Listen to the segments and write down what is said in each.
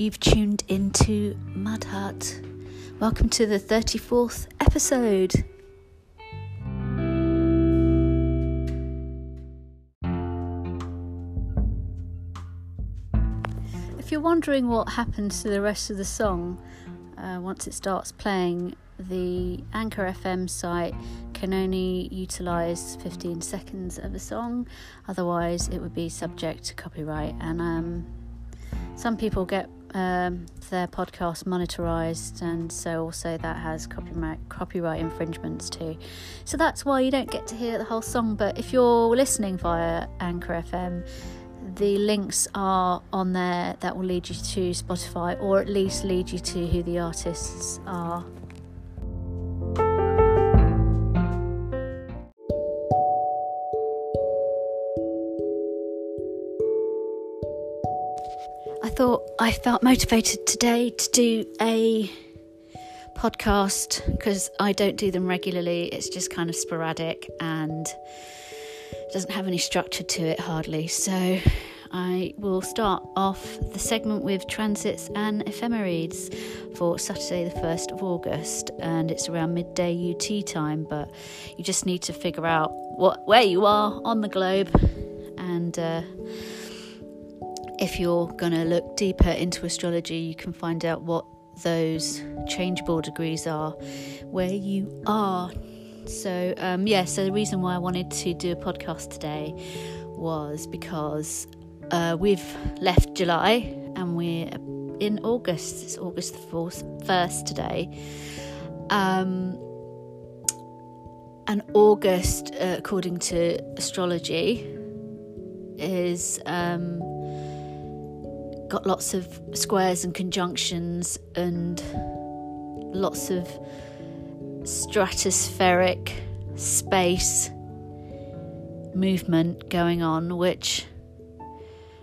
You've tuned into Mud Hut. Welcome to the 34th episode. If you're wondering what happens to the rest of the song uh, once it starts playing, the Anchor FM site can only utilize 15 seconds of a song, otherwise, it would be subject to copyright. And um, some people get um, their podcast monetized, and so also that has copyright copyright infringements too. So that's why you don't get to hear the whole song. But if you're listening via Anchor FM, the links are on there that will lead you to Spotify, or at least lead you to who the artists are. Thought I felt motivated today to do a podcast because I don't do them regularly. It's just kind of sporadic and doesn't have any structure to it hardly. So I will start off the segment with transits and ephemerides for Saturday, the 1st of August, and it's around midday UT time. But you just need to figure out what where you are on the globe and. Uh, if you're going to look deeper into astrology, you can find out what those changeable degrees are where you are. So, um, yeah, so the reason why I wanted to do a podcast today was because uh, we've left July and we're in August. It's August the 4th, 1st today. Um, and August, uh, according to astrology, is. Um, got lots of squares and conjunctions and lots of stratospheric space movement going on, which,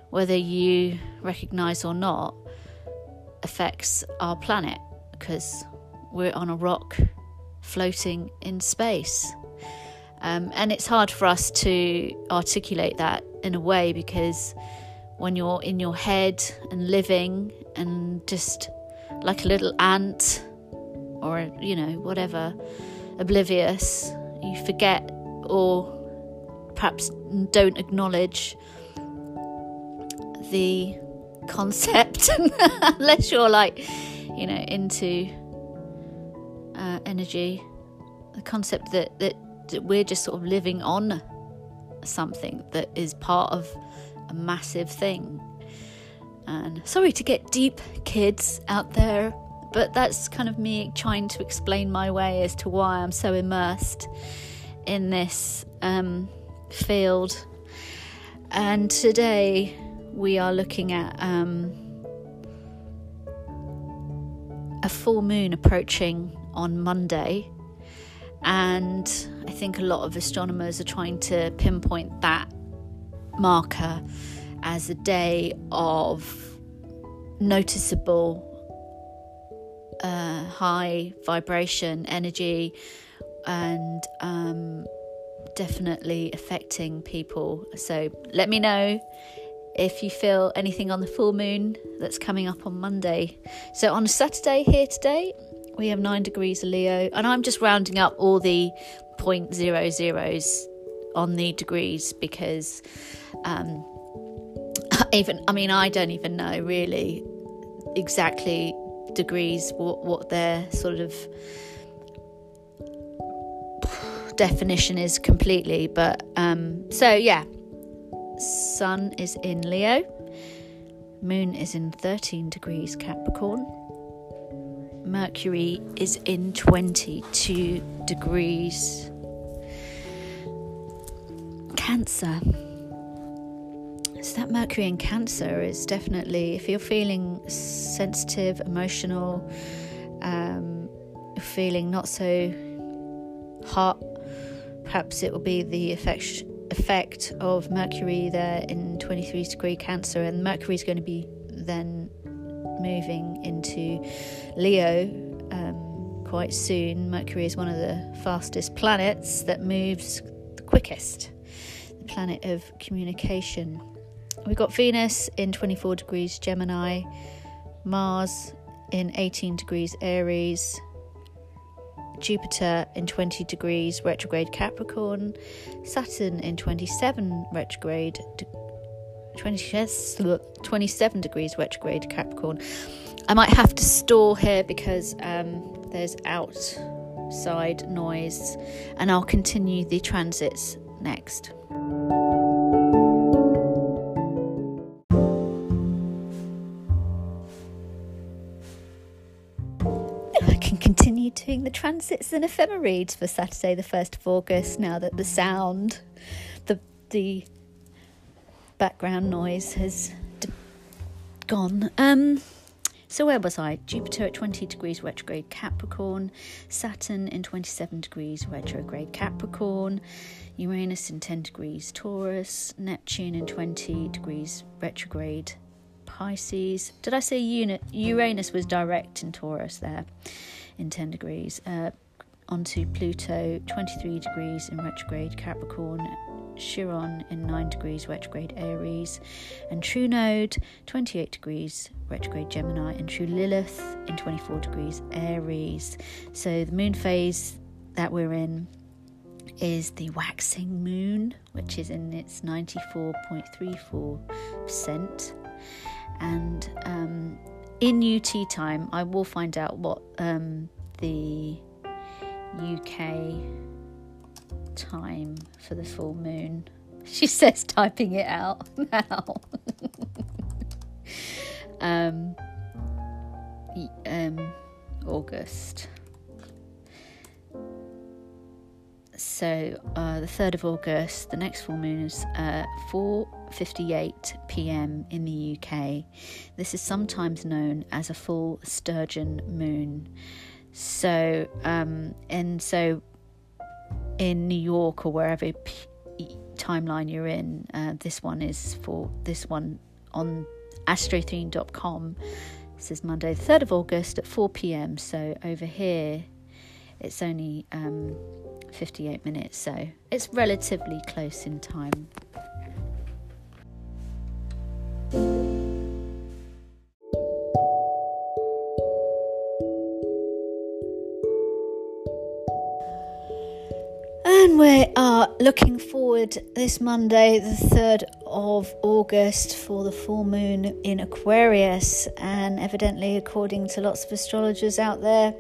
whether you recognize or not, affects our planet because we're on a rock floating in space. Um, and it's hard for us to articulate that in a way because when you're in your head and living and just like a little ant or, you know, whatever, oblivious, you forget or perhaps don't acknowledge the concept unless you're like, you know, into uh, energy. The concept that, that, that we're just sort of living on something that is part of a massive thing. And sorry to get deep, kids out there, but that's kind of me trying to explain my way as to why I'm so immersed in this um, field. And today we are looking at um, a full moon approaching on Monday. And I think a lot of astronomers are trying to pinpoint that marker as a day of noticeable uh, high vibration energy and um, definitely affecting people. So let me know if you feel anything on the full moon that's coming up on Monday. So on Saturday here today, we have nine degrees of Leo, and I'm just rounding up all the point zero zeros on the degrees because um, even I mean I don't even know really exactly degrees what what their sort of definition is completely but um, so yeah. Sun is in leo. Moon is in 13 degrees capricorn. Mercury is in 22 degrees cancer so that Mercury in Cancer is definitely, if you're feeling sensitive, emotional, um, feeling not so hot, perhaps it will be the effect effect of Mercury there in 23 degree Cancer, and Mercury is going to be then moving into Leo um, quite soon. Mercury is one of the fastest planets that moves the quickest, the planet of communication. We've got Venus in 24 degrees Gemini, Mars in 18 degrees Aries, Jupiter in 20 degrees retrograde Capricorn, Saturn in 27 retrograde 20, 27 degrees retrograde Capricorn. I might have to store here because um, there's outside noise, and I'll continue the transits next. Continue doing the transits and ephemerides for Saturday, the 1st of August, now that the sound, the, the background noise has d- gone. Um, so, where was I? Jupiter at 20 degrees retrograde Capricorn, Saturn in 27 degrees retrograde Capricorn, Uranus in 10 degrees Taurus, Neptune in 20 degrees retrograde Pisces. Did I say Uranus was direct in Taurus there? In 10 degrees. Uh, onto Pluto, 23 degrees in retrograde Capricorn, Chiron in 9 degrees retrograde Aries, and True Node, 28 degrees retrograde Gemini, and True Lilith in 24 degrees Aries. So the moon phase that we're in is the waxing moon, which is in its 94.34%. And um, in UT time, I will find out what um, the UK time for the full moon. She says, typing it out now. um, um, August. So uh, the third of August, the next full moon is uh, four 58 pm in the UK. This is sometimes known as a full sturgeon moon. So, um, and so in New York or wherever p- timeline you're in, uh, this one is for this one on astrotheme.com. This is Monday, the 3rd of August at 4 pm. So over here, it's only um, 58 minutes, so it's relatively close in time. And we are looking forward this Monday, the 3rd of August, for the full moon in Aquarius. And evidently, according to lots of astrologers out there,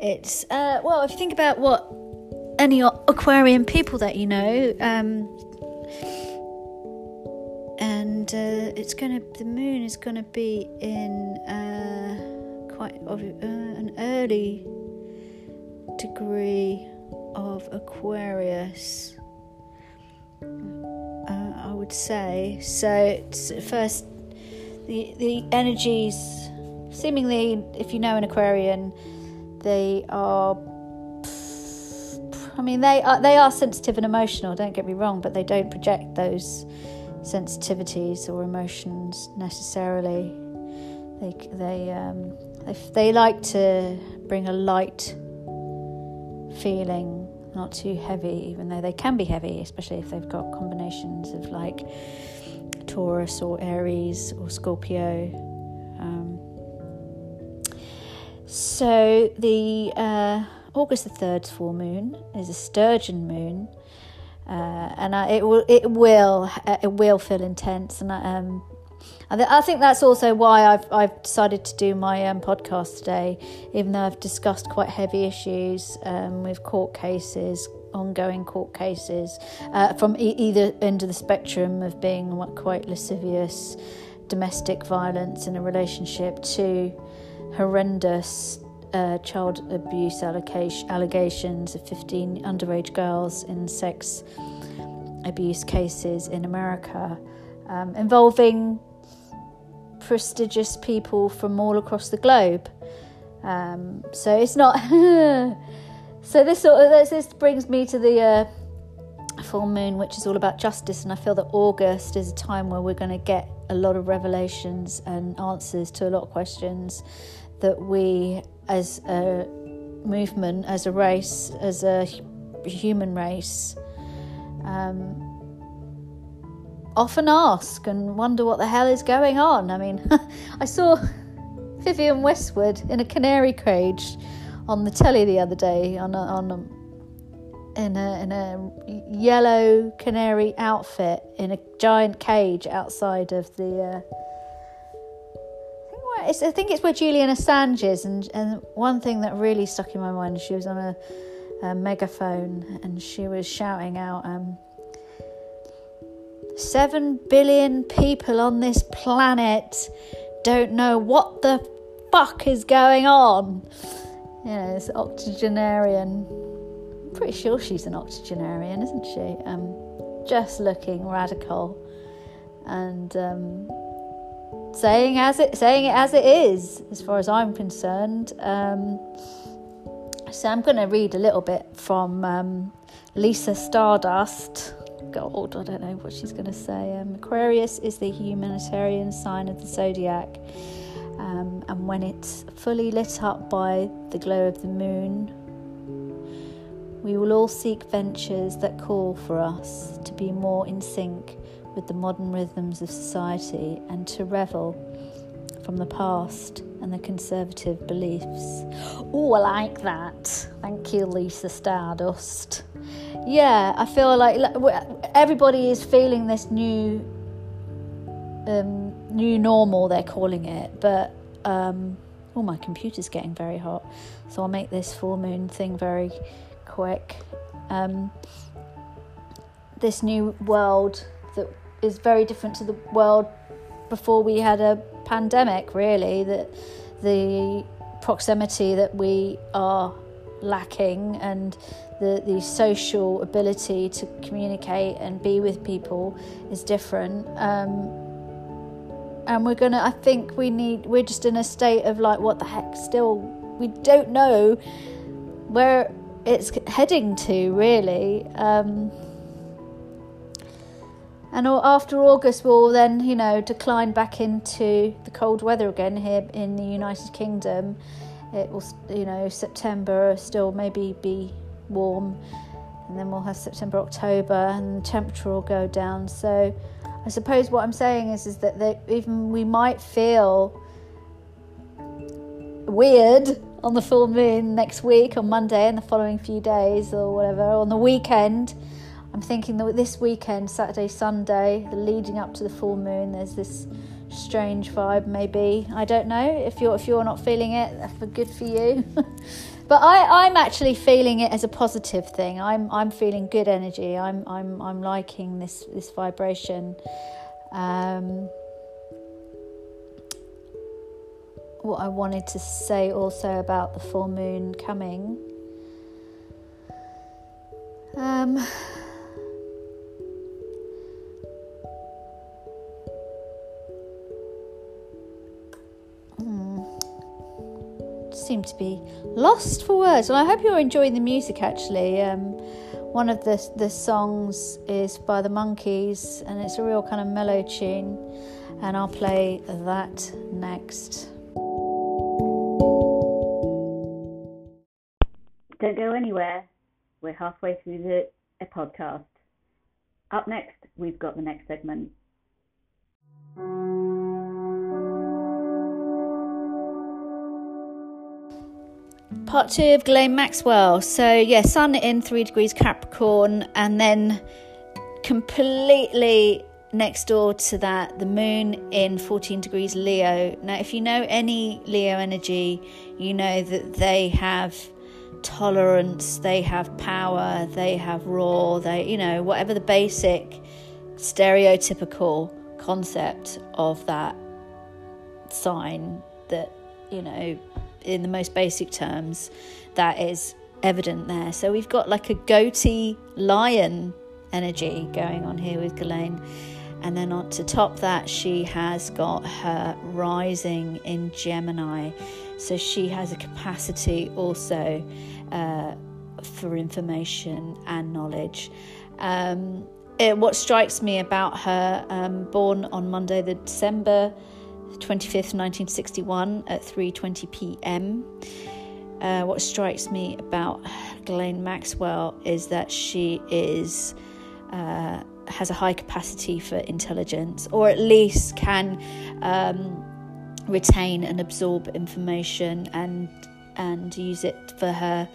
it's, uh, well, if you think about what any Aquarian people that you know, um, and uh, it's gonna the moon is gonna be in uh, quite uh, an early degree of Aquarius. Uh, I would say so. It's first the the energies seemingly, if you know an Aquarian, they are. I mean, they are they are sensitive and emotional. Don't get me wrong, but they don't project those sensitivities or emotions necessarily. They they um, they, they like to bring a light feeling, not too heavy, even though they can be heavy, especially if they've got combinations of like Taurus or Aries or Scorpio. So the uh, August the third full moon is a sturgeon moon uh, and I, it will it will uh, it will feel intense, and I, um, I, th- I, think that's also why I've I've decided to do my um, podcast today, even though I've discussed quite heavy issues um, with court cases, ongoing court cases uh, from e- either end of the spectrum of being quite lascivious domestic violence in a relationship to horrendous uh, child abuse allegations of 15 underage girls in sex abuse cases in America um, involving prestigious people from all across the globe. Um, so it's not. so this sort of this, this brings me to the uh, full moon, which is all about justice, and I feel that August is a time where we're going to get a lot of revelations and answers to a lot of questions that we as a movement, as a race, as a human race, um, often ask and wonder what the hell is going on. I mean, I saw Vivienne Westwood in a canary cage on the telly the other day on a, on a, in a in a yellow canary outfit in a giant cage outside of the. Uh, I, think I think it's where Julian Assange is, and and one thing that really stuck in my mind, she was on a, a megaphone and she was shouting out. Um, Seven billion people on this planet don't know what the fuck is going on. You know, this octogenarian. Pretty sure she's an octogenarian, isn't she? Um, just looking radical and um, saying as it saying it as it is, as far as I'm concerned. Um, so I'm going to read a little bit from um, Lisa Stardust. God, I don't know what she's going to say. Um, Aquarius is the humanitarian sign of the zodiac. Um, and when it's fully lit up by the glow of the moon, we will all seek ventures that call for us to be more in sync with the modern rhythms of society and to revel from the past and the conservative beliefs. Oh, I like that. Thank you, Lisa Stardust. Yeah, I feel like everybody is feeling this new um, new normal, they're calling it. But um, oh, my computer's getting very hot, so I'll make this full moon thing very quick. Um, this new world that is very different to the world before we had a pandemic, really. That the proximity that we are lacking and the, the social ability to communicate and be with people is different. Um, and we're gonna, I think we need, we're just in a state of like, what the heck, still, we don't know where it's heading to, really. Um, and after August, we'll then, you know, decline back into the cold weather again here in the United Kingdom. It will, you know, September still maybe be warm, and then we'll have September, October, and the temperature will go down. So, I suppose what I'm saying is, is that they, even we might feel weird on the full moon next week, on Monday, and the following few days, or whatever, on the weekend I'm thinking that this weekend, Saturday, Sunday, the leading up to the full moon, there's this strange vibe. Maybe I don't know if you're if you're not feeling it. That's good for you. but I, I'm actually feeling it as a positive thing. I'm I'm feeling good energy. I'm I'm I'm liking this this vibration. Um, what I wanted to say also about the full moon coming. Um, seem to be lost for words. Well, I hope you're enjoying the music actually. Um, one of the, the songs is by the Monkees and it's a real kind of mellow tune, and I'll play that next. Don't go anywhere. We're halfway through the podcast. Up next, we've got the next segment. Part two of Ghislaine Maxwell. So, yeah, Sun in three degrees Capricorn, and then completely next door to that, the moon in 14 degrees Leo. Now, if you know any Leo energy, you know that they have tolerance, they have power, they have raw, they, you know, whatever the basic stereotypical concept of that sign that, you know, in the most basic terms, that is evident there. So we've got like a goatee lion energy going on here with Ghislaine. And then on to top that, she has got her rising in Gemini. So she has a capacity also uh, for information and knowledge. Um, it, what strikes me about her, um, born on Monday, the December 25th, 1961 at 3:20 p.m. Uh, what strikes me about Ghislaine Maxwell is that she is uh, has a high capacity for intelligence, or at least can um, retain and absorb information and and use it for her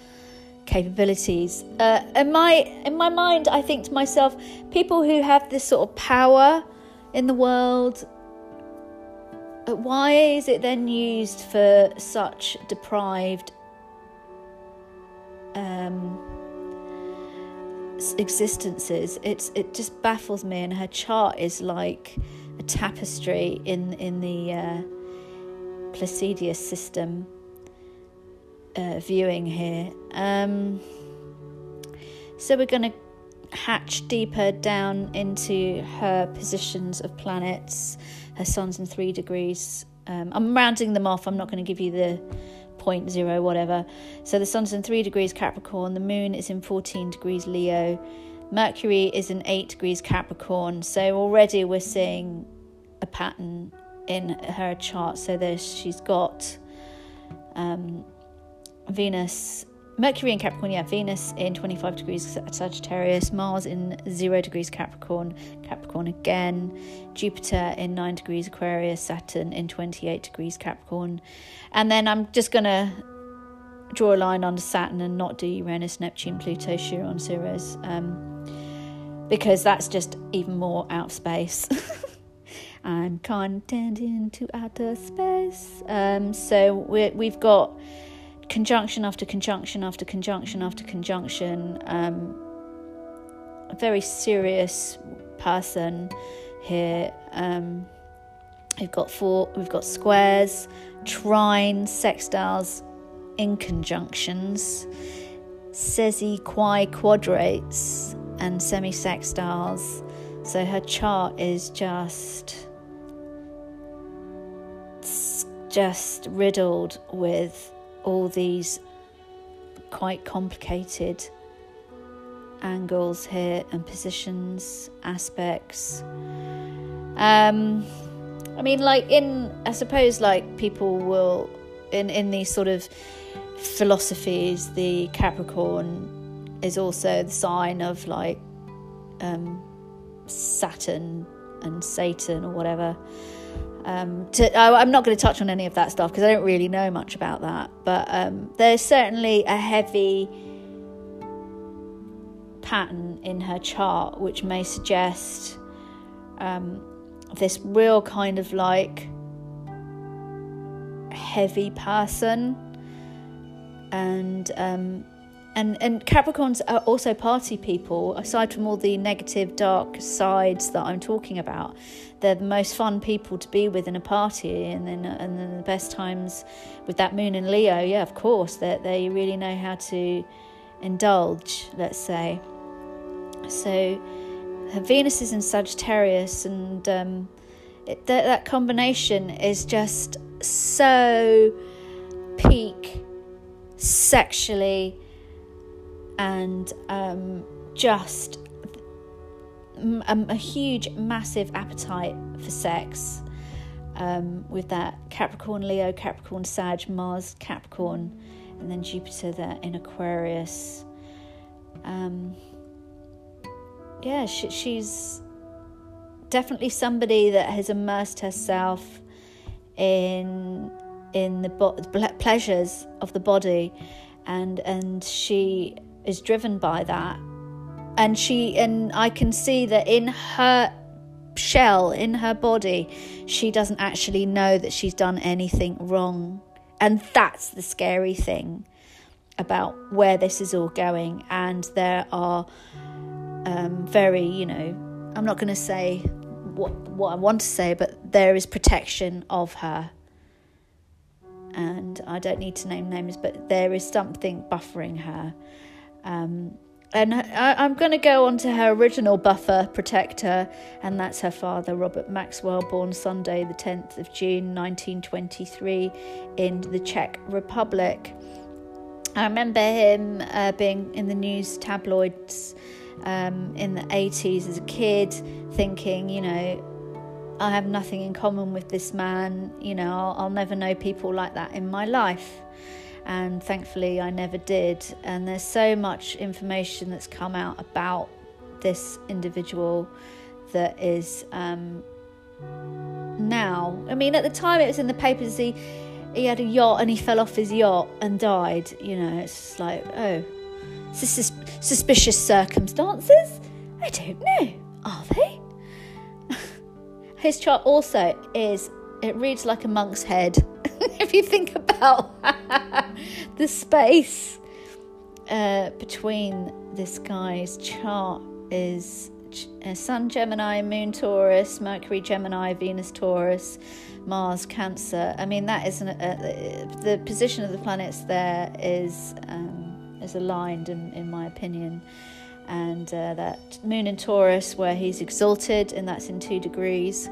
capabilities. Uh, in my in my mind, I think to myself, people who have this sort of power in the world, uh, why is it then used for such deprived um, existences? It's it just baffles me, and her chart is like a tapestry in in the uh, Placidus system uh, viewing here. Um, so we're going to hatch deeper down into her positions of planets, her suns in three degrees. Um, I'm rounding them off. I'm not going to give you the point zero, whatever. So the sun's in three degrees Capricorn, the moon is in 14 degrees Leo, Mercury is in eight degrees Capricorn. So already we're seeing a pattern in her chart. So there's she's got um, Venus, Mercury in Capricorn, yeah, Venus in 25 degrees Sagittarius, Mars in 0 degrees Capricorn, Capricorn again, Jupiter in 9 degrees Aquarius, Saturn in 28 degrees Capricorn. And then I'm just to draw a line under Saturn and not do Uranus, Neptune, Pluto, Chiron, Ceres, um, because that's just even more out of space. I'm content into outer space. Um, so we we've got conjunction after conjunction after conjunction after conjunction. Um, a very serious person here. Um, we've got four. We've got squares, trines, sextiles, inconjunctions, sesquiquadrates, and semisextiles. So her chart is just just riddled with all these quite complicated angles here and positions, aspects. Um, I mean, like in, I suppose, like people will, in in these sort of philosophies, the Capricorn is also the sign of like um, Saturn and Satan or whatever. Um, to, I, am not going to touch on any of that stuff because I don't really know much about that. But um, there's certainly a heavy pattern in her chart which may suggest um, this real kind of like heavy person and um, and and Capricorns are also party people. Aside from all the negative, dark sides that I'm talking about, they're the most fun people to be with in a party. And then and then the best times with that Moon in Leo, yeah, of course, that they, they really know how to indulge. Let's say. So, her Venus is in Sagittarius, and um, it, that, that combination is just so peak sexually and um, just a, a, huge, massive appetite for sex. Um, with that Capricorn, Leo, Capricorn, Sag, Mars, Capricorn, and then Jupiter there in Aquarius. Um, yeah, she, she's definitely somebody that has immersed herself in in the bo- pleasures of the body, and and she is driven by that and she and I can see that in her shell in her body she doesn't actually know that she's done anything wrong. And that's the scary thing about where this is all going. And there are um, very you know I'm not going to say what what I want to say but there is protection of her. And I don't need to name names but there is something buffering her. Um, and I, am going to go on to her original buffer protector, and that's her father, Robert Maxwell, born Sunday, the 10th of June 1923, in the Czech Republic. I remember him uh, being in the news tabloids um, in the 80s as a kid, thinking, you know, I have nothing in common with this man, you know, I'll, I'll never know people like that in my life and thankfully I never did. And there's so much information that's come out about this individual that is um, now. I mean, at the time it was in the papers. He he had a yacht and he fell off his yacht and died. You know, it's like oh, sus- suspicious circumstances. I don't know. Are they? his chart also is. It reads like a monk's head. if you think about the space uh, between this guy's chart is uh, Sun Gemini, Moon Taurus, Mercury Gemini, Venus Taurus, Mars Cancer. I mean, that isn't uh, the position of the planets there is um, is aligned in, in my opinion, and uh, that Moon in Taurus where he's exalted, and that's in two degrees.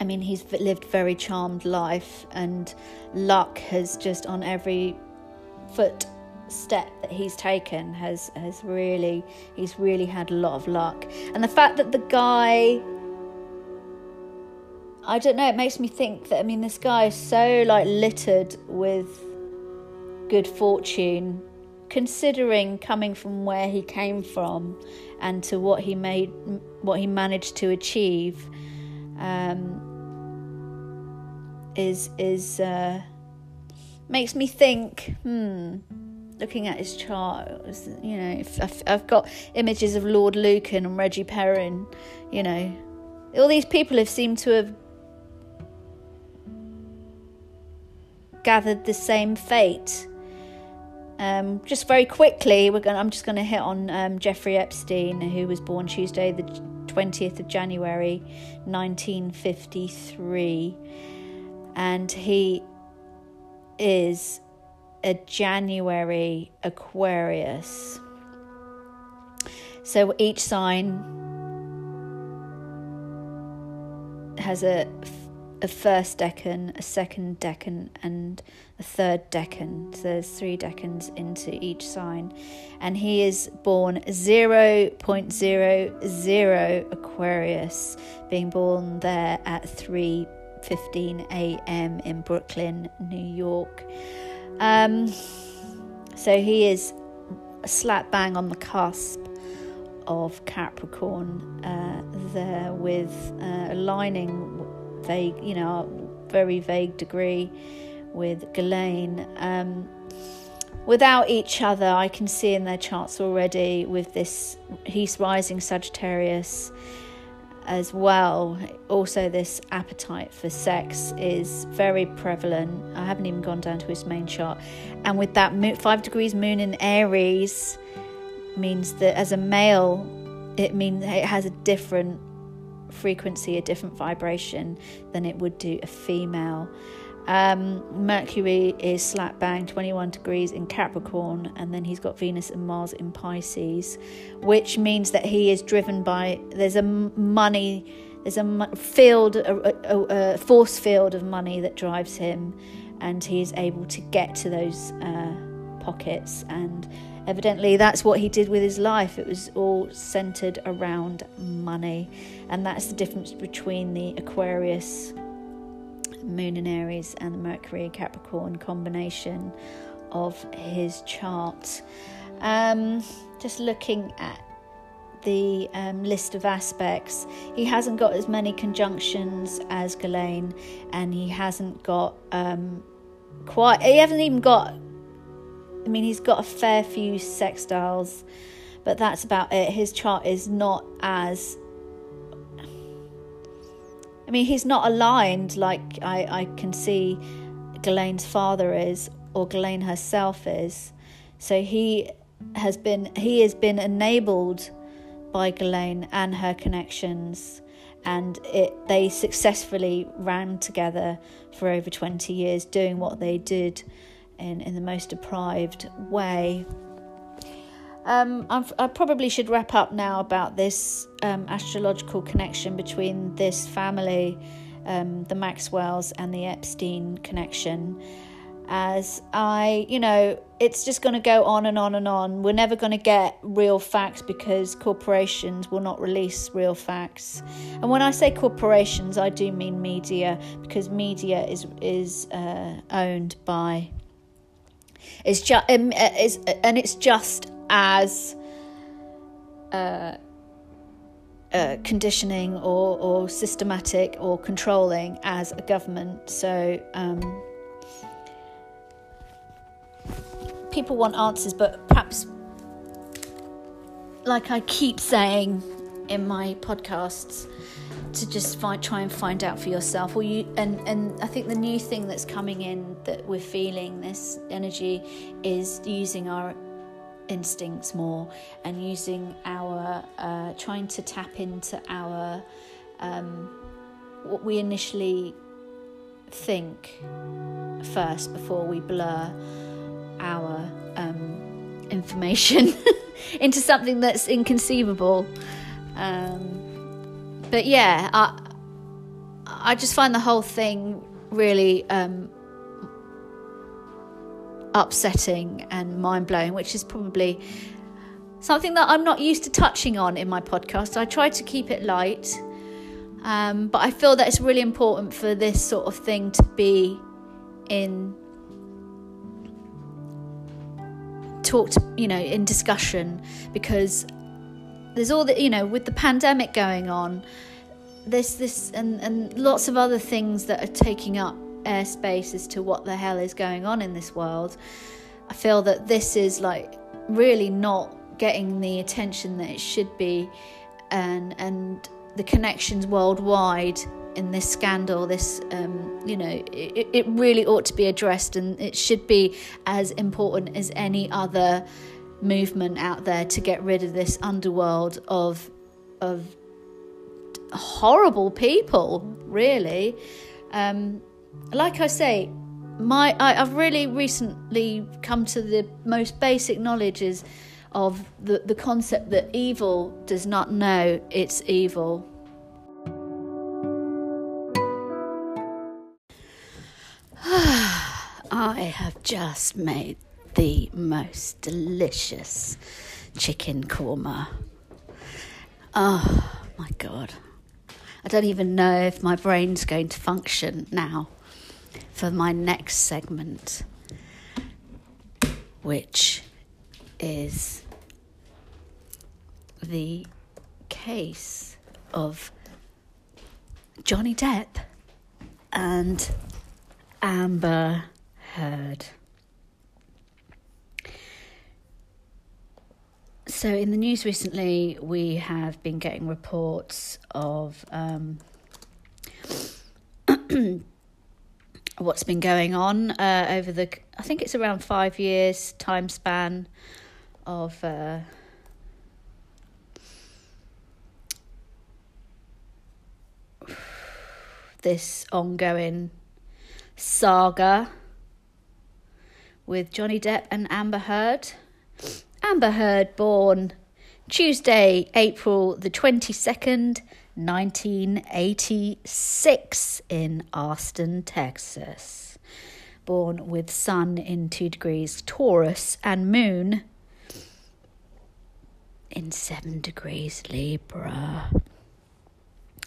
I mean, he's lived very charmed life, and luck has just on every foot step that he's taken has has really he's really had a lot of luck. And the fact that the guy I don't know it makes me think that I mean this guy is so like littered with good fortune considering coming from where he came from and to what he made what he managed to achieve um, is is uh, makes me think hmm looking at his chart, you know, I've, I've got images of Lord Lucan and Reggie Perrin, you know, all these people have seemed to have gathered the same fate. Um, just very quickly, we're going. I'm just going to hit on um, Jeffrey Epstein, who was born Tuesday, the 20th of January, 1953, and he is a January Aquarius. So each sign has a, a first decan, a second decan, and a third decan. So there's three decans into each sign. And he is born 0.00 Aquarius, being born there at 3:15 a.m. in Brooklyn, New York. Um, so he is slap bang on the cusp of Capricorn uh, there with uh, aligning vague, you know, very vague degree with Ghislaine. Um, without each other, I can see in their charts already with this, he's rising Sagittarius as well. Also, this appetite for sex is very prevalent. I haven't even gone down to his main chart. And with that five degrees moon in Aries, means that as a male, it means it has a different frequency, a different vibration than it would do a female. Um, Mercury is slap bang 21 degrees in Capricorn, and then he's got Venus and Mars in Pisces, which means that he is driven by there's a money, there's a field, a, a, a force field of money that drives him, and he is able to get to those uh, pockets. And evidently, that's what he did with his life. It was all centered around money, and that's the difference between the Aquarius Moon in Aries and the Mercury Capricorn combination of his chart. Um, just looking at the um, list of aspects, he hasn't got as many conjunctions as Ghislaine, and he hasn't got um, quite. He hasn't even got. I mean, he's got a fair few sextiles, but that's about it. His chart is not as I mean, he's not aligned like I, I can see Ghislaine's father is or Ghislaine herself is. So he has been he has been enabled by Ghislaine and her connections and it they successfully ran together for over 20 years doing what they did in, in the most deprived way. Um, i probably should wrap up now about this um, astrological connection between this family, um, the Maxwells, and the Epstein connection. As I, you know, it's just going to go on and on and on. We're never going to get real facts because corporations will not release real facts. And when I say corporations, I do mean media because media is is uh, owned by. Is just um, uh, is and it's just as uh, uh, conditioning or, or systematic or controlling as a government. So um, people want answers, but perhaps, like I keep saying in my podcasts, to just find, try and find out for yourself. Or you, and and I think the new thing that's coming in that we're feeling this energy is using our instincts more and using our uh, trying to tap into our um, what we initially think first before we blur our um, information into something that's inconceivable. Um, but yeah, I I just find the whole thing really um, upsetting and mind blowing, which is probably something that I'm not used to touching on in my podcast. I try to keep it light, um, but I feel that it's really important for this sort of thing to be in talked, you know, in discussion because there's all the, you know, with the pandemic going on, there's this and, and lots of other things that are taking up airspace as to what the hell is going on in this world. I feel that this is like really not getting the attention that it should be, and and the connections worldwide in this scandal. This, um, you know, it, it really ought to be addressed, and it should be as important as any other movement out there to get rid of this underworld of of horrible people. Really. Um, like I say, my I, have really recently come to the most basic knowledges of the, the concept that evil does not know it's evil. I have just made the most delicious chicken korma. Oh my god. I don't even know if my brain's going to function now for my next segment, which is the case of Johnny Depp and Amber Heard. So, in the news recently, we have been getting reports of um, what's been going on uh, over the I think it's around five years time span of uh, this ongoing saga with Johnny Depp and Amber Heard. Amber Heard born Tuesday, April the 22nd, 1986 in Austin, Texas. Born with Sun in 2 degrees Taurus and Moon in 7 degrees Libra.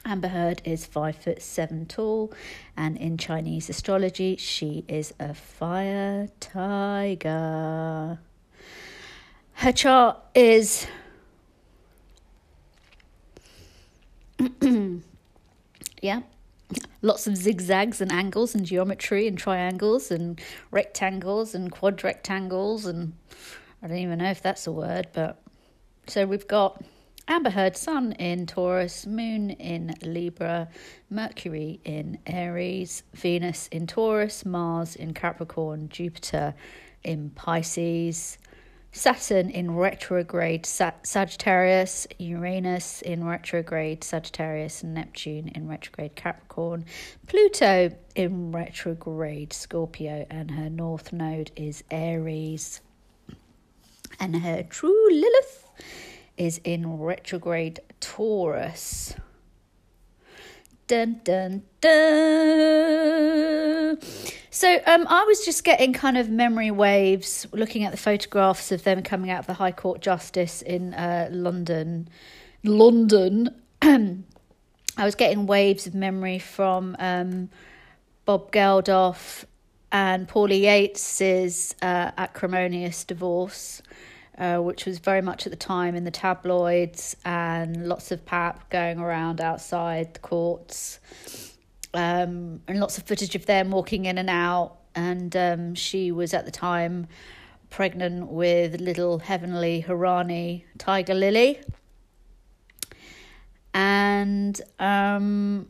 Amber Heard is five foot seven tall, and in Chinese astrology, she is a fire tiger. Her chart is yeah. Lots of zigzags and angles and geometry and triangles and rectangles and quadrectangles and I don't even know if that's a word, but so we've got Amber Heard Sun in Taurus, Moon in Libra, Mercury in Aries, Venus in Taurus, Mars in Capricorn, Jupiter in Pisces, Saturn in retrograde Sagittarius, Uranus in retrograde Sagittarius, Neptune in retrograde Capricorn, Pluto in retrograde Scorpio, and her north node is Aries. And her true Lilith is in retrograde Taurus. Dun dun dun. So um, I was just getting kind of memory waves looking at the photographs of them coming out of the High Court Justice in uh, London. London. I was getting waves of memory from um, Bob Geldof and Paula Yates's uh, acrimonious divorce. uh, which was very much at the time in the tabloids and lots of pap going around outside the courts um, and lots of footage of them walking in and out. And um, she was at the time pregnant with little heavenly Hiraani Tiger Lily. And um,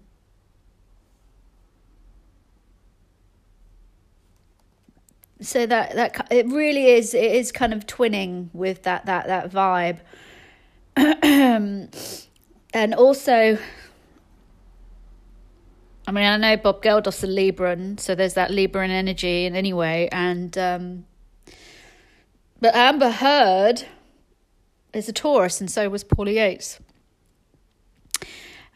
so that that it really is it is kind of twinning with that that that vibe and also I mean I know Bob Geldof's a Libran so there's that Libran energy in anyway and um but Amber Heard is a Taurus and so was Paula Yates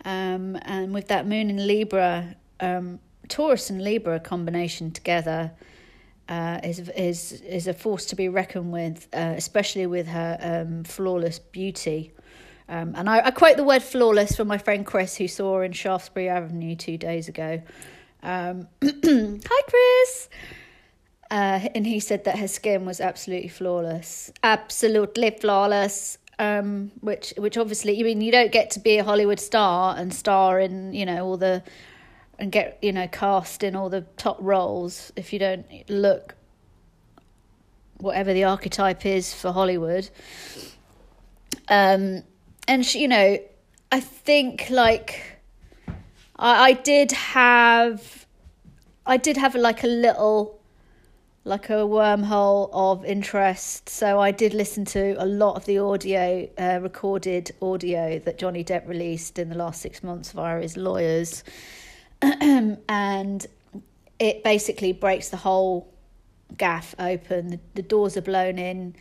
um and with that moon in Libra um Taurus and Libra combination together uh, is is is a force to be reckoned with, uh, especially with her um, flawless beauty. Um, and I, I, quote the word flawless from my friend Chris, who saw in Shaftesbury Avenue two days ago. Um, Hi, Chris. Uh, and he said that her skin was absolutely flawless, absolutely flawless. Um, which, which obviously, I mean you don't get to be a Hollywood star and star in, you know, all the and get you know cast in all the top roles if you don't look whatever the archetype is for Hollywood. Um, and she, you know, I think like I, I did have, I did have like a little, like a wormhole of interest. So I did listen to a lot of the audio, uh, recorded audio that Johnny Depp released in the last six months via his lawyers. and it basically breaks the whole gaff open. The, the doors are blown in,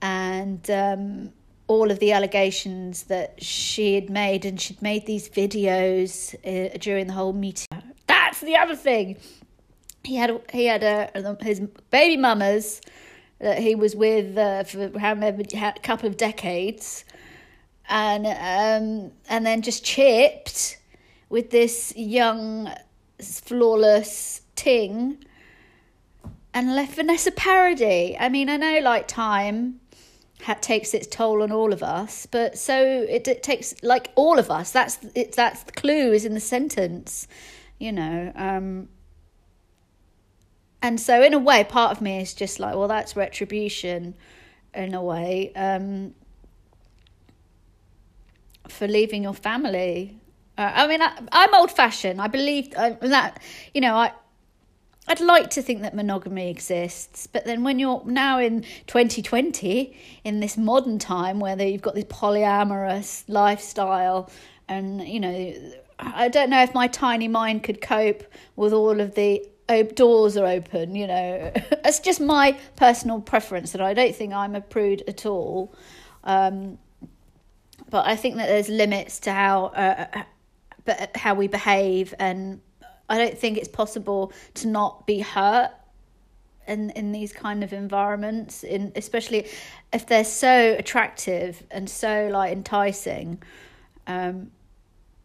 and um, all of the allegations that she had made, and she'd made these videos uh, during the whole meeting. That's the other thing. He had he had a, his baby mamas that he was with uh, for however a couple of decades, and um, and then just chipped with this young, flawless Ting and left Vanessa Paradis. I mean, I know like time ha- takes its toll on all of us, but so it, it takes like all of us. That's it. That's the clue is in the sentence, you know. Um, and so, in a way, part of me is just like, well, that's retribution, in a way, um, for leaving your family uh, I mean, I, am old fashioned. I believe uh, that, you know, I. I'd like to think that monogamy exists, but then when you're now in 2020, in this modern time where you've got this polyamorous lifestyle, and you know, I don't know if my tiny mind could cope with all of the doors are open. You know, it's just my personal preference, and I don't think I'm a prude at all. Um, but I think that there's limits to how uh, but how we behave and I don't think it's possible to not be hurt in in these kind of environments in especially if they're so attractive and so like enticing um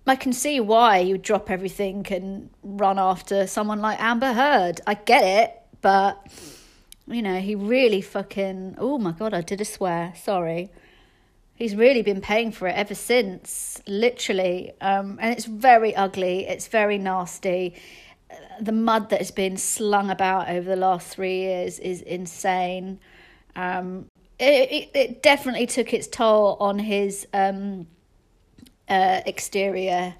I can see why you drop everything and run after someone like Amber Heard. I get it, but you know, he really fucking oh my god, I did a swear. Sorry he's really been paying for it ever since, literally. Um, and it's very ugly. It's very nasty. The mud that has been slung about over the last three years is insane. Um, it, it, it definitely took its toll on his um, uh, exterior,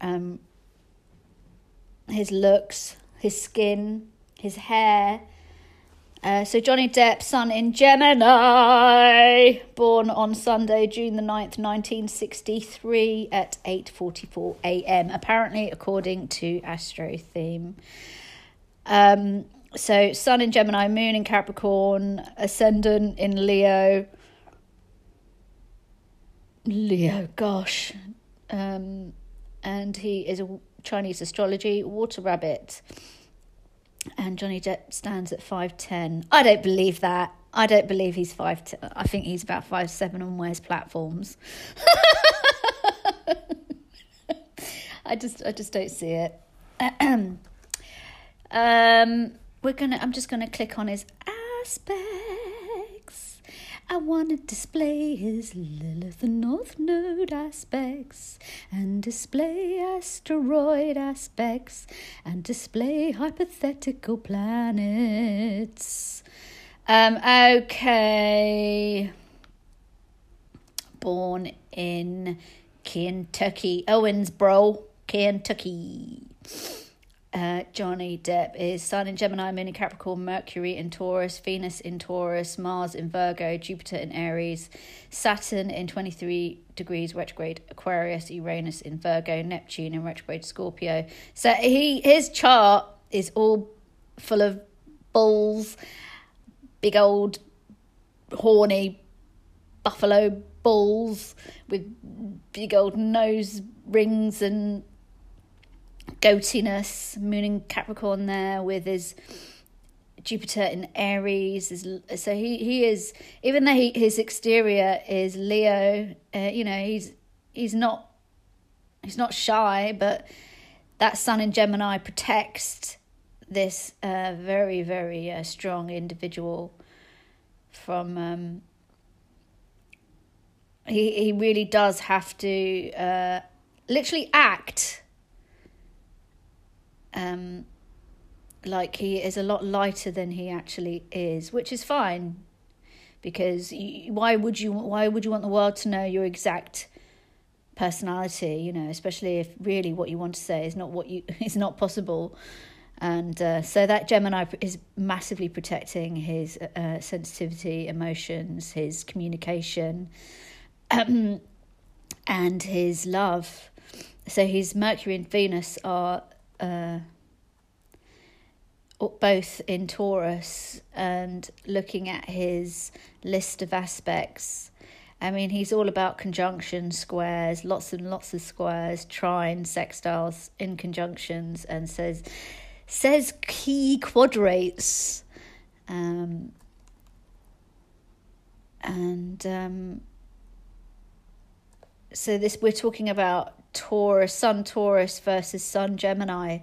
um, his looks, his skin, his hair. Uh, so Johnny Depp, sun in Gemini, born on Sunday, June the 9th, 1963 at 8.44 a.m., apparently according to Astrotheme. Um, so sun in Gemini, moon in Capricorn, ascendant in Leo. Leo, gosh. Um, and he is a Chinese astrology water rabbit and Johnny Depp stands at 5'10. I don't believe that. I don't believe he's 5'10. I think he's about 5'7 and wears platforms. I just I just don't see it. um we're gonna I'm just gonna click on his aspects. I want to display his Lilith and North Node aspects, and display asteroid aspects, and display hypothetical planets. Um, okay. Born in Kentucky, Owensboro, Kentucky. Uh, Johnny Depp is Sun in Gemini, Moon in Capricorn, Mercury in Taurus, Venus in Taurus, Mars in Virgo, Jupiter in Aries, Saturn in 23 degrees retrograde Aquarius, Uranus in Virgo, Neptune in retrograde Scorpio. So he his chart is all full of bulls, big old horny buffalo bulls with big old nose rings and goatiness, moon in Capricorn there with his Jupiter in Aries. Is, so he, he is, even though he, his exterior is Leo, uh, you know, he's he's not he's not shy, but that Sun in Gemini protects this uh, very very uh, strong individual from. Um, he he really does have to uh, literally act um, like he is a lot lighter than he actually is, which is fine, because you, why would you why would you want the world to know your exact personality? You know, especially if really what you want to say is not what you is not possible. And uh, so that Gemini is massively protecting his uh, sensitivity, emotions, his communication, um, and his love. So his Mercury and Venus are uh, both in Taurus and looking at his list of aspects. I mean, he's all about conjunction squares, lots and lots of squares, trines, sextiles, in conjunctions, and says says key quadrates. Um, and um, so this we're talking about Taurus, Sun Taurus versus Sun Gemini,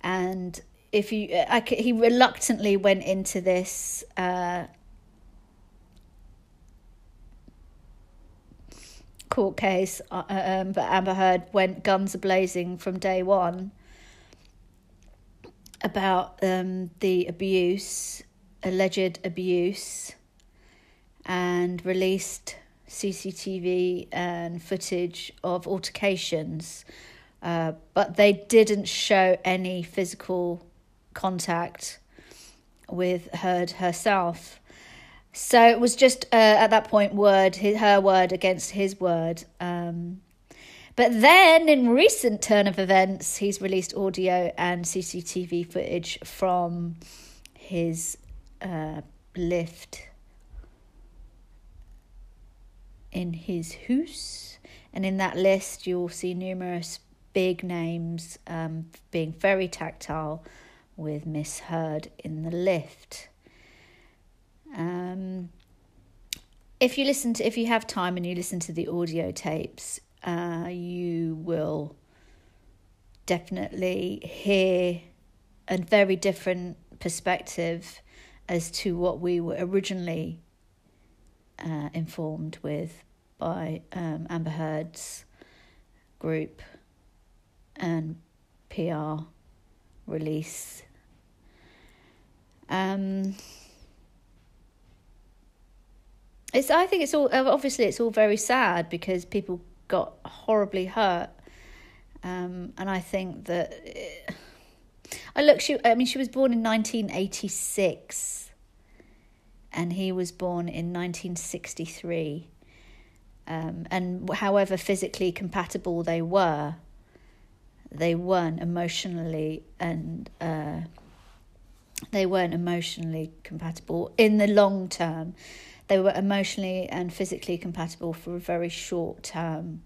and if you, I, he reluctantly went into this. Uh, court case, uh, um, but Amber Heard went guns a blazing from day one about um, the abuse, alleged abuse, and released CCTV and footage of altercations, uh, but they didn't show any physical contact with Heard herself. So it was just uh, at that point word her word against his word. Um, but then, in recent turn of events, he's released audio and CCTV footage from his uh, lift in his house. And in that list, you'll see numerous big names um, being very tactile with Miss Heard in the lift. Um, if you listen to, if you have time and you listen to the audio tapes, uh, you will definitely hear a very different perspective as to what we were originally uh, informed with by um, Amber Heard's group and PR release. Um, it's. I think it's all. Obviously, it's all very sad because people got horribly hurt, um, and I think that. It, I look. She. I mean, she was born in nineteen eighty six, and he was born in nineteen sixty three. Um, and however physically compatible they were, they weren't emotionally and uh, they weren't emotionally compatible in the long term. They were emotionally and physically compatible for a very short term,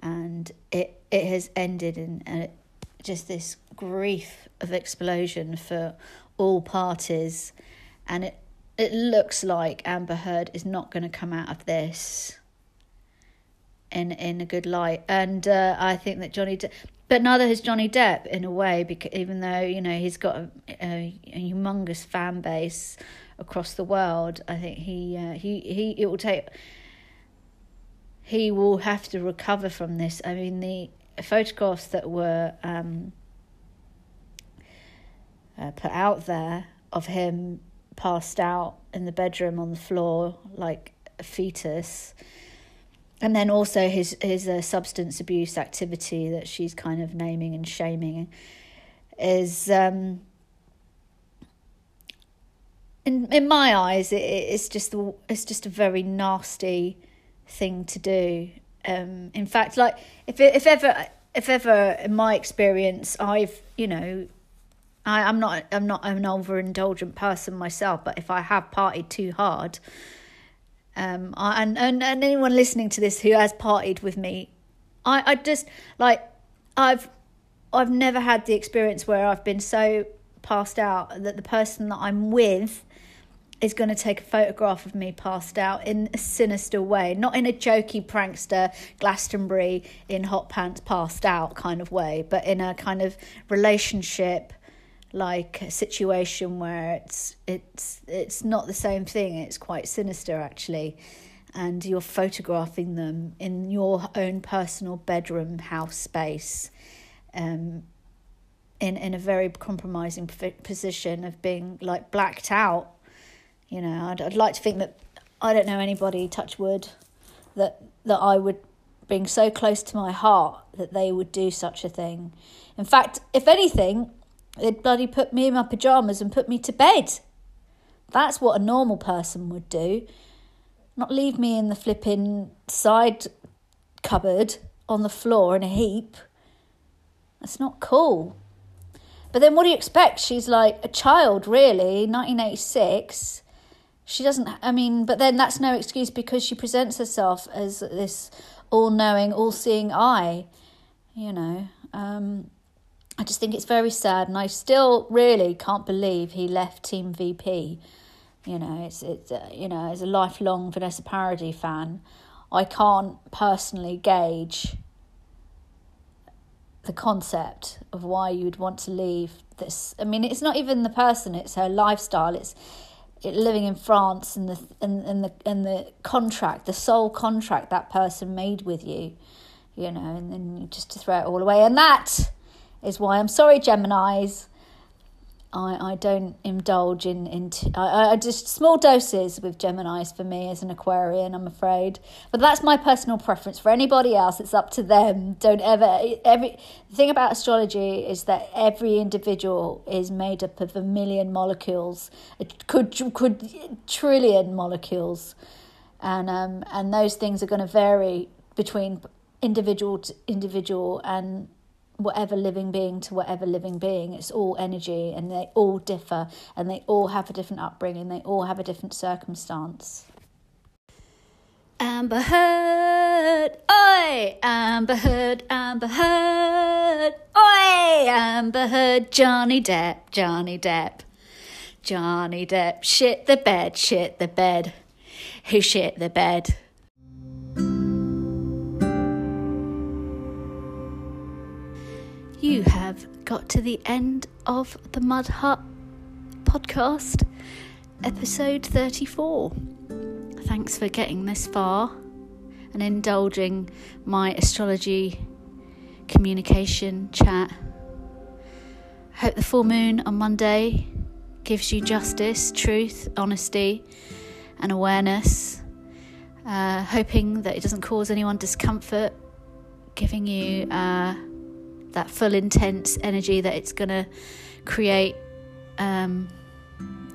and it it has ended in uh, just this grief of explosion for all parties, and it it looks like Amber Heard is not going to come out of this in in a good light. And uh, I think that Johnny, De- but neither has Johnny Depp in a way, because even though you know he's got a, a, a humongous fan base across the world, I think he uh, he he it will take he will have to recover from this. I mean, the photographs that were um, uh, put out there of him passed out in the bedroom on the floor like a fetus and then also his his uh, substance abuse activity that she's kind of naming and shaming is um, in in my eyes it, it's just the, it's just a very nasty thing to do. Um, in fact like if if ever if ever in my experience I've you know I, I'm not I'm not an overindulgent person myself, but if I have partied too hard, um, I, and, and and anyone listening to this who has partied with me, I, I just like I've I've never had the experience where I've been so passed out that the person that I'm with is going to take a photograph of me passed out in a sinister way, not in a jokey prankster Glastonbury in hot pants passed out kind of way, but in a kind of relationship like a situation where it's it's it's not the same thing. It's quite sinister actually. And you're photographing them in your own personal bedroom house space um, in in a very compromising position of being like blacked out. You know I'd, I'd like to think that I don't know anybody touch wood that that I would bring so close to my heart that they would do such a thing. In fact if anything They'd bloody put me in my pyjamas and put me to bed. That's what a normal person would do. Not leave me in the flipping side cupboard on the floor in a heap. That's not cool. But then what do you expect? She's like a child, really, 1986. She doesn't, I mean, but then that's no excuse because she presents herself as this all knowing, all seeing eye, you know. Um, I just think it's very sad, and I still really can't believe he left Team VP. You know, it's it's uh, you know, as a lifelong Vanessa Paradis fan, I can't personally gauge the concept of why you'd want to leave this. I mean, it's not even the person; it's her lifestyle. It's it, living in France and the and, and the and the contract, the sole contract that person made with you. You know, and then just to throw it all away, and that is why I'm sorry, Geminis. I, I don't indulge in, in t- I, I just small doses with Geminis for me as an Aquarian, I'm afraid. But that's my personal preference. For anybody else, it's up to them. Don't ever every the thing about astrology is that every individual is made up of a million molecules, it could could trillion molecules, and um and those things are going to vary between individual to individual and whatever living being to whatever living being. It's all energy and they all differ and they all have a different upbringing, they all have a different circumstance. Amber Heard, oi! Amber Heard, Amber Heard, oi! Amber Heard, Johnny Depp, Johnny Depp. Johnny Depp, shit the bed, shit the bed. Who shit the bed? You have got to the end of the Mud Hut podcast, episode 34. Thanks for getting this far and indulging my astrology communication chat. Hope the full moon on Monday gives you justice, truth, honesty, and awareness. Uh, hoping that it doesn't cause anyone discomfort, giving you. Uh, that full intense energy that it's going to create. Um,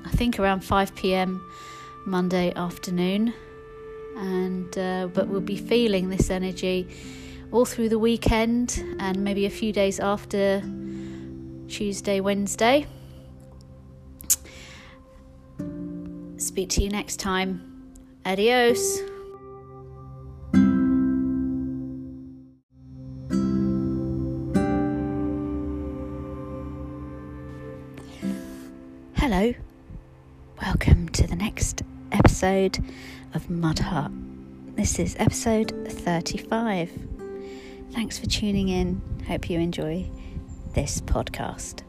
I think around 5 p.m. Monday afternoon, and uh, but we'll be feeling this energy all through the weekend and maybe a few days after Tuesday, Wednesday. Speak to you next time. Adios. Hello, welcome to the next episode of Mud Hut. This is episode 35. Thanks for tuning in. Hope you enjoy this podcast.